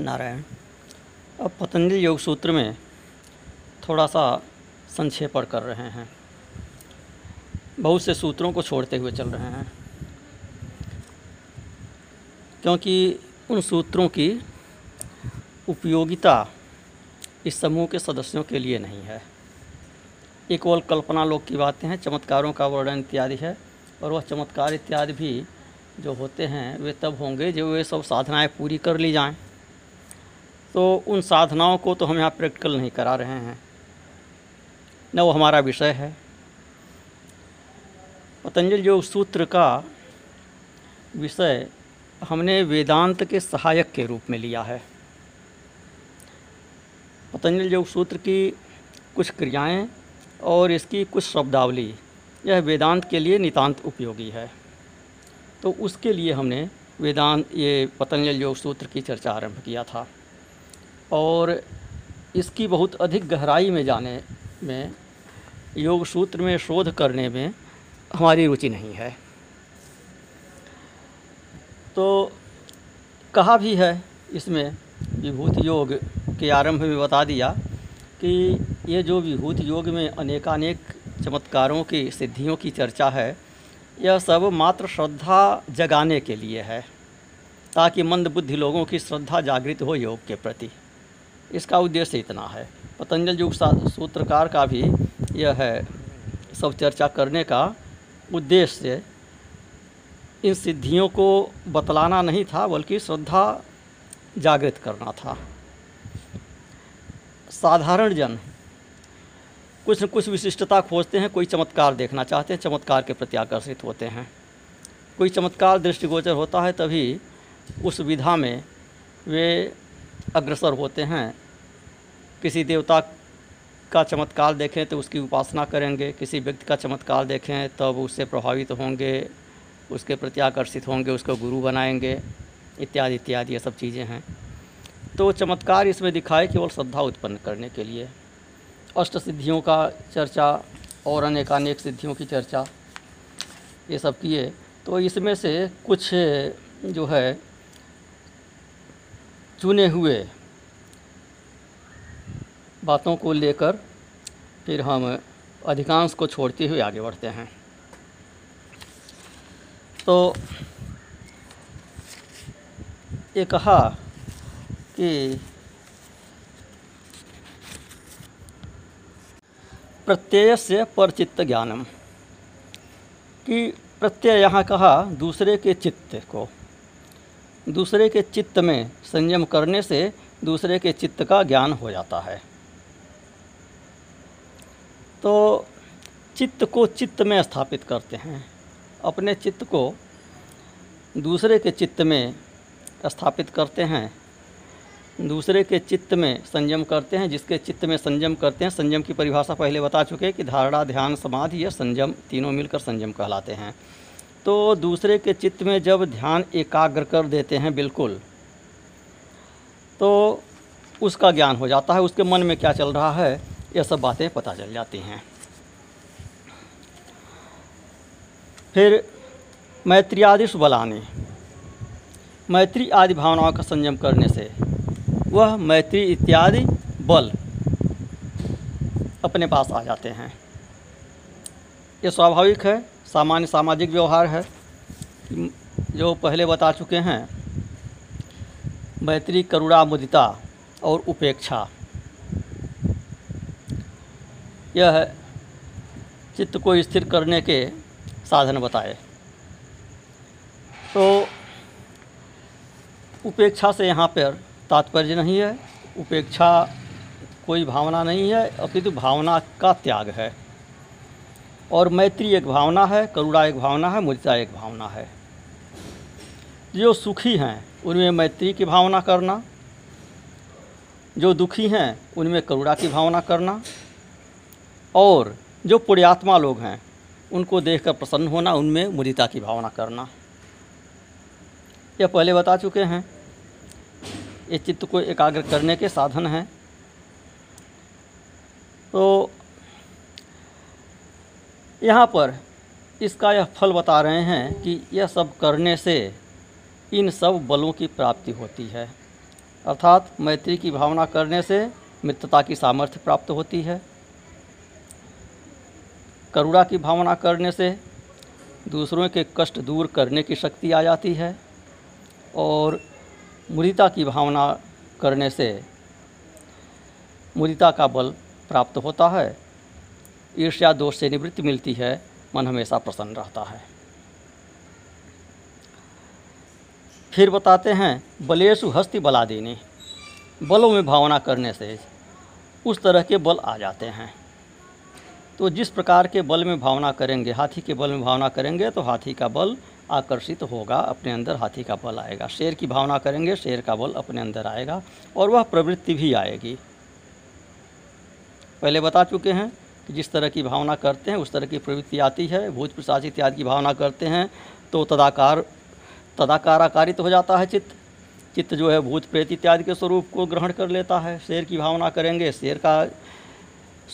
नारायण अब पतंजलि योग सूत्र में थोड़ा सा संक्षेपण कर रहे हैं। बहुत से सूत्रों को छोड़ते हुए चल रहे हैं। क्योंकि उन सूत्रों की उपयोगिता इस समूह के सदस्यों के लिए नहीं है। एक केवल कल्पना लोग की बातें हैं, चमत्कारों का वर्णन इत्यादि है, और वह चमत्कार इत्यादि भी जो होते हैं, वे तब होंगे जब वे सब साधनाएँ पूरी कर ली जाएँ। तो उन साधनाओं को तो हम यहाँ प्रैक्टिकल नहीं करा रहे हैं। न वो हमारा विषय है। पतंजलि योग सूत्र का विषय हमने वेदांत के सहायक के रूप में लिया है। पतंजलि योग सूत्र की कुछ क्रियाएँ और इसकी कुछ शब्दावली यह वेदांत के लिए नितांत उपयोगी है। तो उसके लिए हमने वेदांत ये पतंजलि योग सूत्र की चर्चा आरंभ किया था। और इसकी बहुत अधिक गहराई में जाने में, योग सूत्र में शोध करने में हमारी रुचि नहीं है। तो कहा भी है इसमें, विभूत योग के आरंभ में बता दिया कि ये जो विभूत योग में अनेकानेक चमत्कारों की सिद्धियों की चर्चा है, यह सब मात्र श्रद्धा जगाने के लिए है, ताकि मंद बुद्धि लोगों की श्रद्धा जागृत हो योग के प्रति। इसका उद्देश्य इतना है। पतंजल युग सूत्रकार का भी यह है, सब चर्चा करने का उद्देश्य इन सिद्धियों को बतलाना नहीं था, बल्कि श्रद्धा जागृत करना था। साधारण जन कुछ न कुछ विशिष्टता खोजते हैं, कोई चमत्कार देखना चाहते हैं, चमत्कार के प्रति आकर्षित होते हैं। कोई चमत्कार दृष्टिगोचर होता है, तभी उस विधा में वे अग्रसर होते हैं। किसी देवता का चमत्कार देखें तो उसकी उपासना करेंगे, किसी व्यक्ति का चमत्कार देखें तब तो उससे प्रभावित होंगे, उसके प्रति आकर्षित होंगे, उसको गुरु बनाएँगे, इत्यादि इत्यादि, ये सब चीज़ें हैं। तो चमत्कार इसमें दिखाए केवल श्रद्धा उत्पन्न करने के लिए। अष्ट सिद्धियों का चर्चा और अनेकानेक सिद्धियों की चर्चा, ये सब किए। तो इसमें से कुछ जो है, चुने हुए बातों को लेकर फिर हम अधिकांश को छोड़ते हुए आगे बढ़ते हैं। तो ये कहा कि प्रत्यय से परचित्त ज्ञानम कि प्रत्यय यहाँ कहा दूसरे के चित्त को, दूसरे के चित्त में संयम करने से दूसरे के चित्त का ज्ञान हो जाता है। तो चित्त को चित्त में स्थापित करते हैं। अपने चित्त को दूसरे के चित्त में स्थापित करते हैं। दूसरे के चित्त में संयम करते हैं। जिसके चित्त में संयम करते हैं, संयम की परिभाषा पहले बता चुके हैं कि धारणा, ध्यान, समाधि या संयम तीनों मिलकर संयम कहलाते हैं। तो दूसरे के चित्त में जब ध्यान एकाग्र कर देते हैं, बिल्कुल तो उसका ज्ञान हो जाता है। उसके मन में क्या चल रहा है? ये सब बातें पता चल जाती हैं। फिर मैत्री आदि बलाने मैत्री आदि भावनाओं का संयम करने से वह मैत्री इत्यादि बल अपने पास आ जाते हैं। ये स्वाभाविक है, सामान्य सामाजिक व्यवहार है। जो पहले बता चुके हैं, मैत्री करुणा मुदिता और उपेक्षा। यह चित्त को स्थिर करने के साधन बताए। तो उपेक्षा से यहाँ पर तात्पर्य नहीं है, उपेक्षा कोई भावना नहीं है, अपितु भावना का त्याग है। और मैत्री एक भावना है, करुणा एक भावना है मुदिता एक भावना है। जो सुखी हैं, उनमें मैत्री की भावना करना। जो दुखी हैं, उनमें करुणा की भावना करना। और जो पुण्यात्मा लोग हैं, उनको देखकर प्रसन्न होना, उनमें मुदिता की भावना करना। यह पहले बता चुके हैं। ये चित्त को एकाग्र करने के साधन हैं। तो यहाँ पर इसका यह फल बता रहे हैं कि यह सब करने से इन सब बलों की प्राप्ति होती है। अर्थात मैत्री की भावना करने से मित्रता की सामर्थ्य प्राप्त होती है। करुणा की भावना करने से दूसरों के कष्ट दूर करने की शक्ति आ जाती है और मुदिता की भावना करने से मुदिता का बल प्राप्त होता है। ईर्ष्या दोष से निवृत्ति मिलती है, मन हमेशा प्रसन्न रहता है। फिर बताते हैं, बलेशु हस्ति बला देने। बलों में भावना करने से उस तरह के बल आ जाते हैं। तो जिस प्रकार के बल में भावना करेंगे, हाथी के बल में भावना करेंगे तो हाथी का बल आकर्षित होगा, अपने अंदर हाथी का बल आएगा। शेर की भावना करेंगे, शेर का बल अपने अंदर आएगा और वह प्रवृत्ति भी आएगी। पहले बता चुके हैं कि जिस तरह की भावना करते हैं, उस तरह की प्रवृत्ति आती है। भूत प्रसाद इत्यादि की भावना करते हैं तो तदाकार तदाकार आकारित हो जाता है चित्त। चित्त जो है भूत प्रेत इत्यादि के स्वरूप को ग्रहण कर लेता है। शेर की भावना करेंगे, शेर का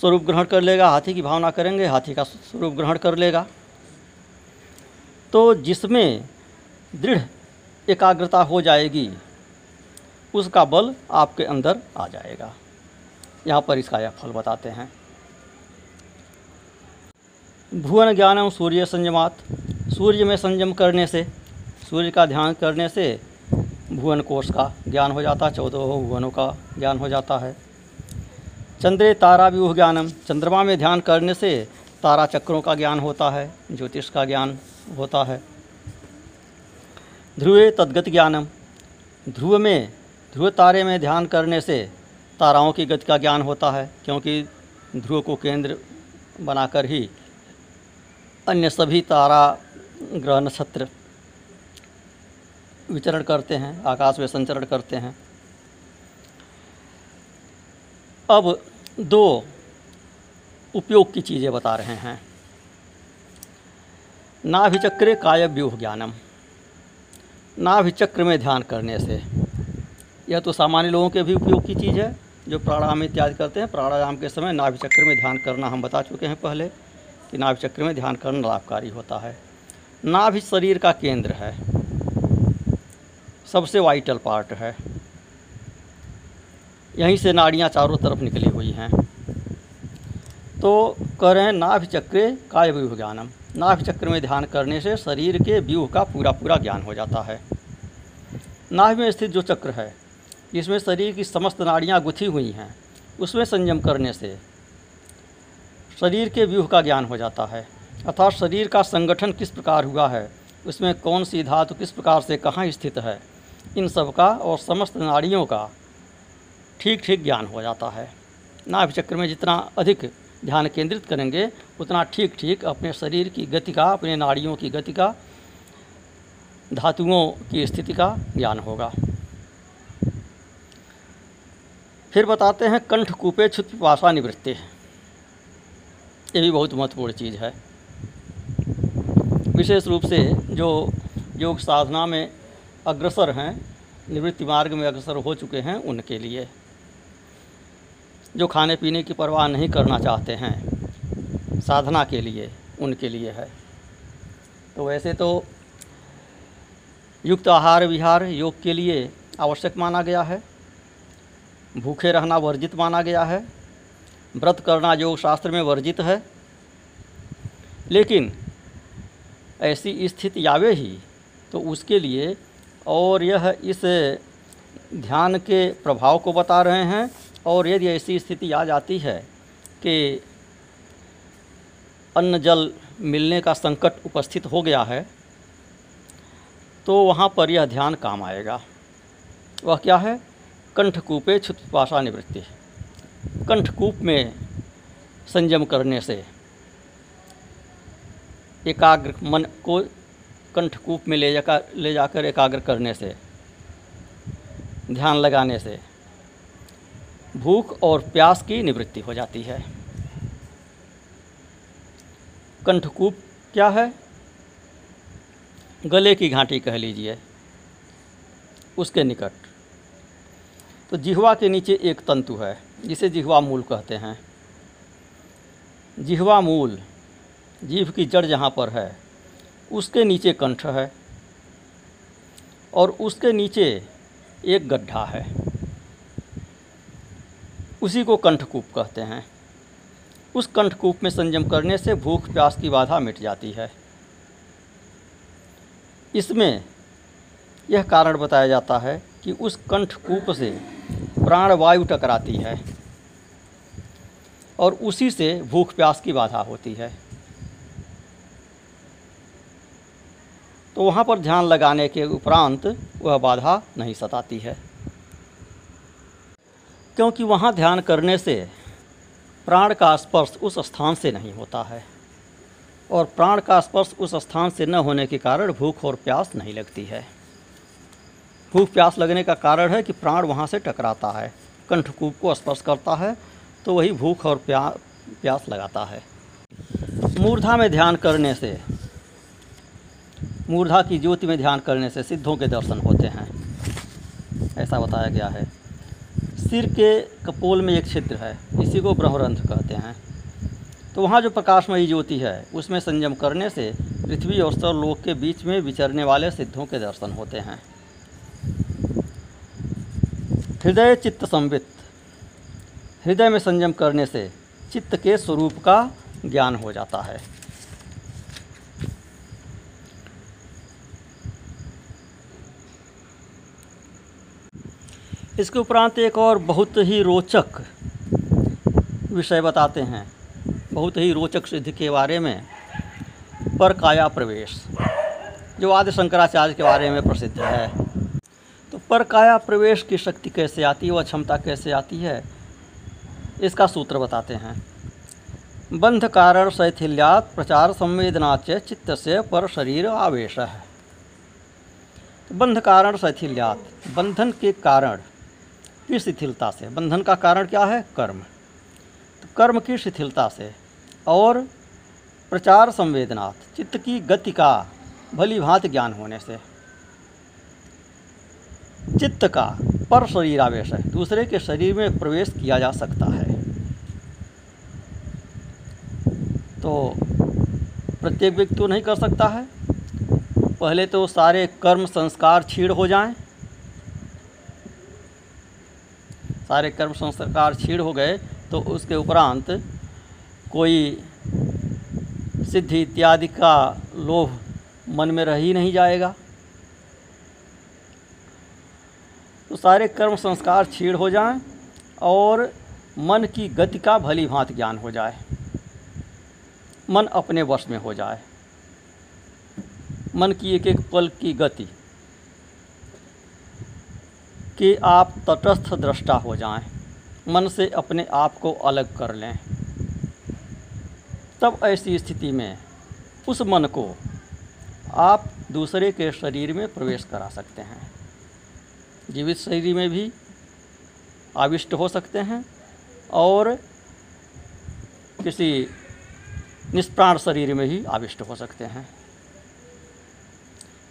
स्वरूप ग्रहण कर लेगा, हाथी की भावना करेंगे, हाथी का स्वरूप ग्रहण कर लेगा। तो जिसमें दृढ़ एकाग्रता हो जाएगी, उसका बल आपके अंदर आ जाएगा। यहाँ पर इसका यह फल बताते हैं। भुवन ज्ञानम सूर्य संयमात। सूर्य में संयम करने से, सूर्य का ध्यान करने से भुवन कोष का ज्ञान हो जाता है, चौदह भुवनों का ज्ञान हो जाता है। चंद्रे तारा व्यूह ज्ञानम चंद्रमा में ध्यान करने से तारा चक्रों का ज्ञान होता है, ज्योतिष का ज्ञान होता है। ध्रुवे तद्गत ज्ञानम। ध्रुव में, ध्रुव तारे में ध्यान करने से ताराओं की गति का ज्ञान होता है, क्योंकि ध्रुव को केंद्र बनाकर ही अन्य सभी तारा, ग्रह नक्षत्र विचरण करते हैं, आकाश में संचरण करते हैं। अब दो उपयोग की चीज़ें बता रहे हैं। नाभिचक्रे काय व्यूह ज्ञानम। नाभिचक्र में ध्यान करने से यह तो सामान्य लोगों के भी उपयोग की चीज़ है, जो प्राणायाम इत्यादि करते हैं। प्राणायाम के समय नाभिचक्र में ध्यान करना हम बता चुके हैं पहले कि नाभिचक्र में ध्यान करना लाभकारी होता है। नाभि शरीर का केंद्र है। सबसे वाइटल पार्ट है। यहीं से नाड़ियाँ चारों तरफ़ निकली हुई हैं। तो कह रहे हैं, नाभ चक्र काय व्यूह ज्ञानम। नाभ चक्र में ध्यान करने से शरीर के व्यूह का पूरा पूरा ज्ञान हो जाता है। नाभ में स्थित जो चक्र है, जिसमें शरीर की समस्त नाड़ियाँ गुथी हुई हैं, उसमें संयम करने से शरीर के व्यूह का ज्ञान हो जाता है। अर्थात शरीर का संगठन किस प्रकार हुआ है, उसमें कौन सी धातु किस प्रकार से कहाँ स्थित है, इन सब का और समस्त नाड़ियों का ठीक ठीक ज्ञान हो जाता है। नाभि चक्र में जितना अधिक ध्यान केंद्रित करेंगे, उतना ठीक ठीक अपने शरीर की गति का, अपने नाड़ियों की गति का, धातुओं की स्थिति का ज्ञान होगा। फिर बताते हैं कंठ कूपे छुत पिपाशा निवृत्ति। ये भी बहुत महत्वपूर्ण चीज़ है। विशेष रूप से जो योग साधना में अग्रसर हैं, निवृत्ति मार्ग में अग्रसर हो चुके हैं उनके लिए। जो खाने पीने की परवाह नहीं करना चाहते हैं, साधना के लिए, उनके लिए है। तो वैसे तो युक्त आहार विहार योग के लिए आवश्यक माना गया है, भूखे रहना वर्जित माना गया है, व्रत करना योग शास्त्र में वर्जित है, लेकिन ऐसी स्थिति आवे ही तो उसके लिए और यह इस ध्यान के प्रभाव को बता रहे हैं और यदि ऐसी स्थिति आ जाती है कि अन्न जल मिलने का संकट उपस्थित हो गया है तो वहाँ पर यह ध्यान काम आएगा। वह क्या है? कंठकूपे छुत्पाशा निवृत्ति। कंठकूप में संयम करने से एकाग्र मन को कंठकूप में ले जाकर ले जाकर एकाग्र करने से, ध्यान लगाने से भूख और प्यास की निवृत्ति हो जाती है। कंठकूप क्या है? गले की घाटी कह लीजिए। उसके निकट। तो जिहवा के नीचे एक तंतु है, जिसे जिहवा मूल कहते हैं। जिहवा मूल, जीभ की जड़ जहाँ पर है, उसके नीचे कंठ है और उसके नीचे एक गड्ढा है। उसी को कंठकूप कहते हैं। उस कंठकूप में संयम करने से भूख प्यास की बाधा मिट जाती है। इसमें यह कारण बताया जाता है कि उस कंठकूप से प्राणवायु टकराती है और उसी से भूख प्यास की बाधा होती है। तो वहाँ पर ध्यान लगाने के उपरांत वह बाधा नहीं सताती है। क्योंकि वहाँ ध्यान करने से प्राण का स्पर्श उस स्थान से नहीं होता है। और प्राण का स्पर्श उस स्थान से न होने के कारण भूख और प्यास नहीं लगती है। भूख प्यास लगने का कारण है कि प्राण वहाँ से टकराता है, कंठकूप को स्पर्श करता है तो वही भूख और प्या, प्यास लगाता है। मूर्धा में ध्यान करने से, मूर्धा की ज्योति में ध्यान करने से सिद्धों के दर्शन होते हैं। ऐसा बताया गया है। सिर के कपोल में एक छिद्र है, इसी को ब्रह्मरंध्र कहते हैं। तो वहाँ जो प्रकाशमयी ज्योति है, उसमें संयम करने से पृथ्वी और लोक के बीच में विचरने वाले सिद्धों के दर्शन होते हैं। हृदय चित्त संवित। हृदय में संयम करने से चित्त के स्वरूप का ज्ञान हो जाता है। इसके उपरांत एक और बहुत ही रोचक विषय बताते हैं। बहुत ही रोचक सिद्धि के बारे में, पर काया प्रवेश, जो आदि शंकराचार्य के बारे में प्रसिद्ध है। तो पर काया प्रवेश की शक्ति कैसे आती है, वह क्षमता कैसे आती है, इसका सूत्र बताते हैं। बंध कारण शैथिल्यात प्रचार संवेदनाच चित्त से पर शरीर आवेश है। बंध कारण शैथिल्यात, बंधन के कारण की शिथिलता से। बंधन का कारण क्या है? कर्म। तो कर्म की शिथिलता से और प्रचार संवेदनात्, चित्त की गति का भली भांति ज्ञान होने से। चित्त का पर शरीर आवेश है, दूसरे के शरीर में प्रवेश किया जा सकता है। तो प्रत्येक व्यक्ति तो नहीं कर सकता है। पहले तो सारे कर्म संस्कार छीड़ हो जाएँ। सारे कर्म संस्कार छीड़ हो गए तो उसके उपरांत कोई सिद्धि इत्यादि का लोभ मन में रह ही नहीं जाएगा। तो सारे कर्म संस्कार छीड़ हो जाएँ और मन की गति का भली भांति ज्ञान हो जाए। मन अपने वश में हो जाए। मन की एक एक पल की गति कि आप तटस्थ दृष्टा हो जाएँ, मन से अपने आप को अलग कर लें। तब ऐसी स्थिति में उस मन को आप दूसरे के शरीर में प्रवेश करा सकते हैं। जीवित शरीर में भी आविष्ट हो सकते हैं और किसी निष्प्राण शरीर में ही आविष्ट हो सकते हैं।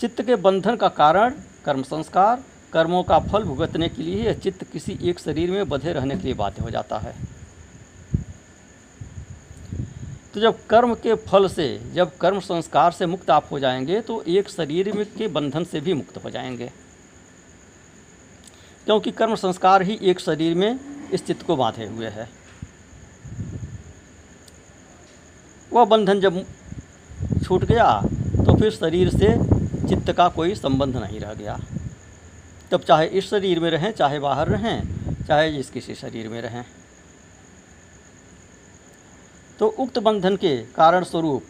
चित्त के बंधन का कारण कर्म संस्कार कर्मों का फल भुगतने के लिए यह चित्त किसी एक शरीर में बधे रहने के लिए बाध्य हो जाता है। तो जब कर्म के फल से, जब कर्म संस्कार से मुक्त आप हो जाएँगे तो एक शरीर में के बंधन से भी मुक्त हो जाएँगे। क्योंकि कर्म संस्कार ही एक शरीर में इस चित्त को बांधे हुए है। वह बंधन जब छूट गया तो फिर शरीर से चित्त का कोई संबंध नहीं रह गया। तब चाहे इस शरीर में रहें, चाहे बाहर रहें, चाहे जिस किसी शरीर में रहें। तो उक्त बंधन के कारण स्वरूप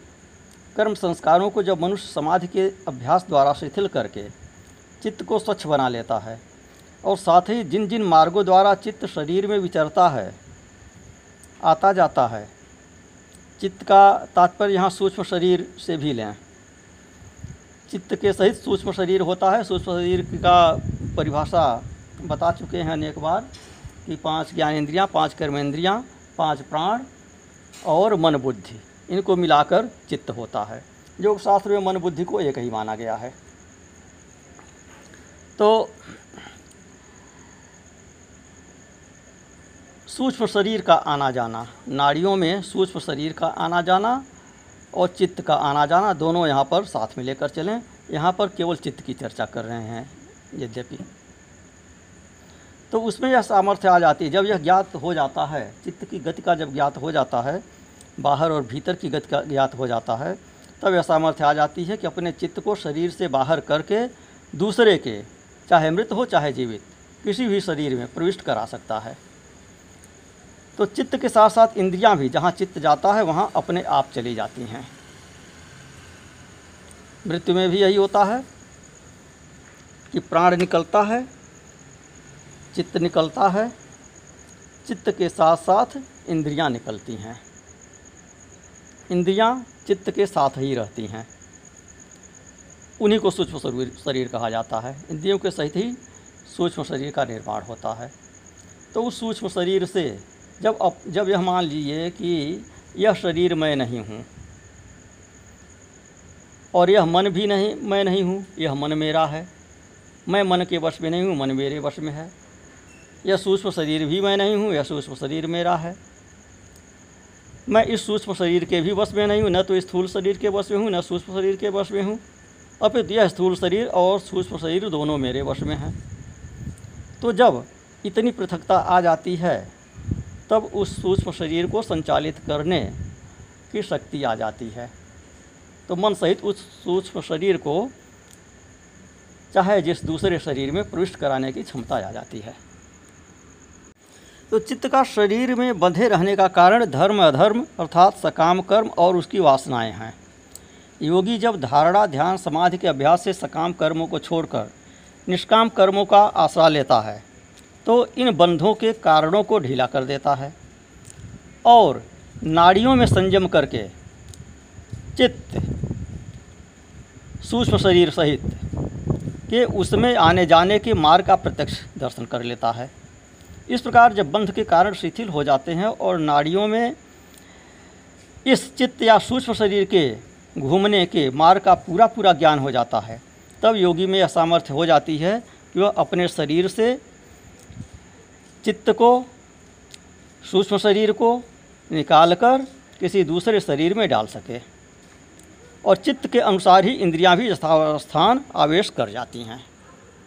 कर्म संस्कारों को जब मनुष्य समाधि के अभ्यास द्वारा शिथिल करके चित्त को स्वच्छ बना लेता है और साथ ही जिन जिन मार्गों द्वारा चित्त शरीर में विचरता है, आता जाता है, चित्त का तात्पर्य यहाँ सूक्ष्म शरीर से भी लें। चित्त के सहित सूक्ष्म शरीर होता है, सूक्ष्म शरीर का परिभाषा बता चुके हैं अनेक बार कि पाँच ज्ञानेंद्रियाँ पाँच कर्मेंद्रियाँ, पाँच प्राण और मन बुद्धि, इनको मिलाकर चित्त होता है। योग शास्त्र में मन बुद्धि को एक ही माना गया है। तो सूक्ष्म शरीर का आना जाना, नाड़ियों में सूक्ष्म शरीर का आना जाना और चित्त का आना जाना, दोनों यहाँ पर साथ में लेकर चलें। यहाँ पर केवल चित्त की चर्चा कर रहे हैं। यद्यपि। तो उसमें यह सामर्थ्य आ जाती है, जब यह ज्ञात हो जाता है, चित्त की गति का जब ज्ञात हो जाता है, बाहर और भीतर की गति का ज्ञात हो जाता है, तब यह सामर्थ्य आ जाती है कि अपने चित्त को शरीर से बाहर करके दूसरे के, चाहे मृत हो, चाहे जीवित, किसी भी शरीर में प्रविष्ट करा सकता है। तो चित्त के साथ साथ इंद्रियाँ भी, जहाँ चित्त जाता है, वहाँ अपने आप चली जाती हैं। मृत्यु में भी यही होता है। कि प्राण निकलता है, चित्त निकलता है, चित्त के साथ साथ इंद्रियाँ निकलती हैं। इंद्रियाँ चित्त के साथ ही रहती हैं। उन्हीं को सूक्ष्म शरीर कहा जाता है। इंद्रियों के सहित ही सूक्ष्म शरीर का निर्माण होता है। तो उस सूक्ष्म शरीर से जब अप, जब यह मान लीजिए कि यह शरीर मैं नहीं हूँ, और यह मन भी नहीं, मैं नहीं हूँ, यह मन मेरा है मैं मन के वश में नहीं हूँ, मन मेरे वश में है। यह सूक्ष्म शरीर भी मैं नहीं हूँ, यह सूक्ष्म शरीर मेरा है। मैं इस सूक्ष्म शरीर के भी वश में नहीं हूँ, न तो स्थूल शरीर के वश में हूँ, न सूक्ष्म शरीर के वश में हूँ। अपितु यह स्थूल शरीर और सूक्ष्म शरीर दोनों मेरे वश में हैं। तो जब इतनी पृथकता आ जाती है, तब उस सूक्ष्म शरीर को संचालित करने की शक्ति आ जाती है। तो मन सहित उस सूक्ष्म शरीर को चाहे जिस दूसरे शरीर में प्रविष्ट कराने की क्षमता आ जाती है। तो चित्त का शरीर में बंधे रहने का कारण धर्म, अधर्म अर्थात सकाम, कर्म और उसकी वासनाएँ हैं। योगी जब धारणा, ध्यान, समाधि के अभ्यास से सकाम कर्मों को छोड़कर निष्काम कर्मों का आसरा लेता है तो इन बंधों के कारणों को ढीला कर देता है और नाड़ियों में संयम करके चित्त, सूक्ष्म शरीर सहित के उसमें आने जाने के मार्ग का प्रत्यक्ष दर्शन कर लेता है। इस प्रकार जब बंध के कारण शिथिल हो जाते हैं और नाड़ियों में इस चित्त या सूक्ष्म शरीर के घूमने के मार्ग का पूरा पूरा ज्ञान हो जाता है, तब योगी में असामर्थ्य हो जाती है कि वह अपने शरीर से चित्त को, सूक्ष्म शरीर को निकालकर किसी दूसरे शरीर में डाल सके। और चित्त के अनुसार ही इंद्रियाँ भी स्थान आवेश कर जाती हैं।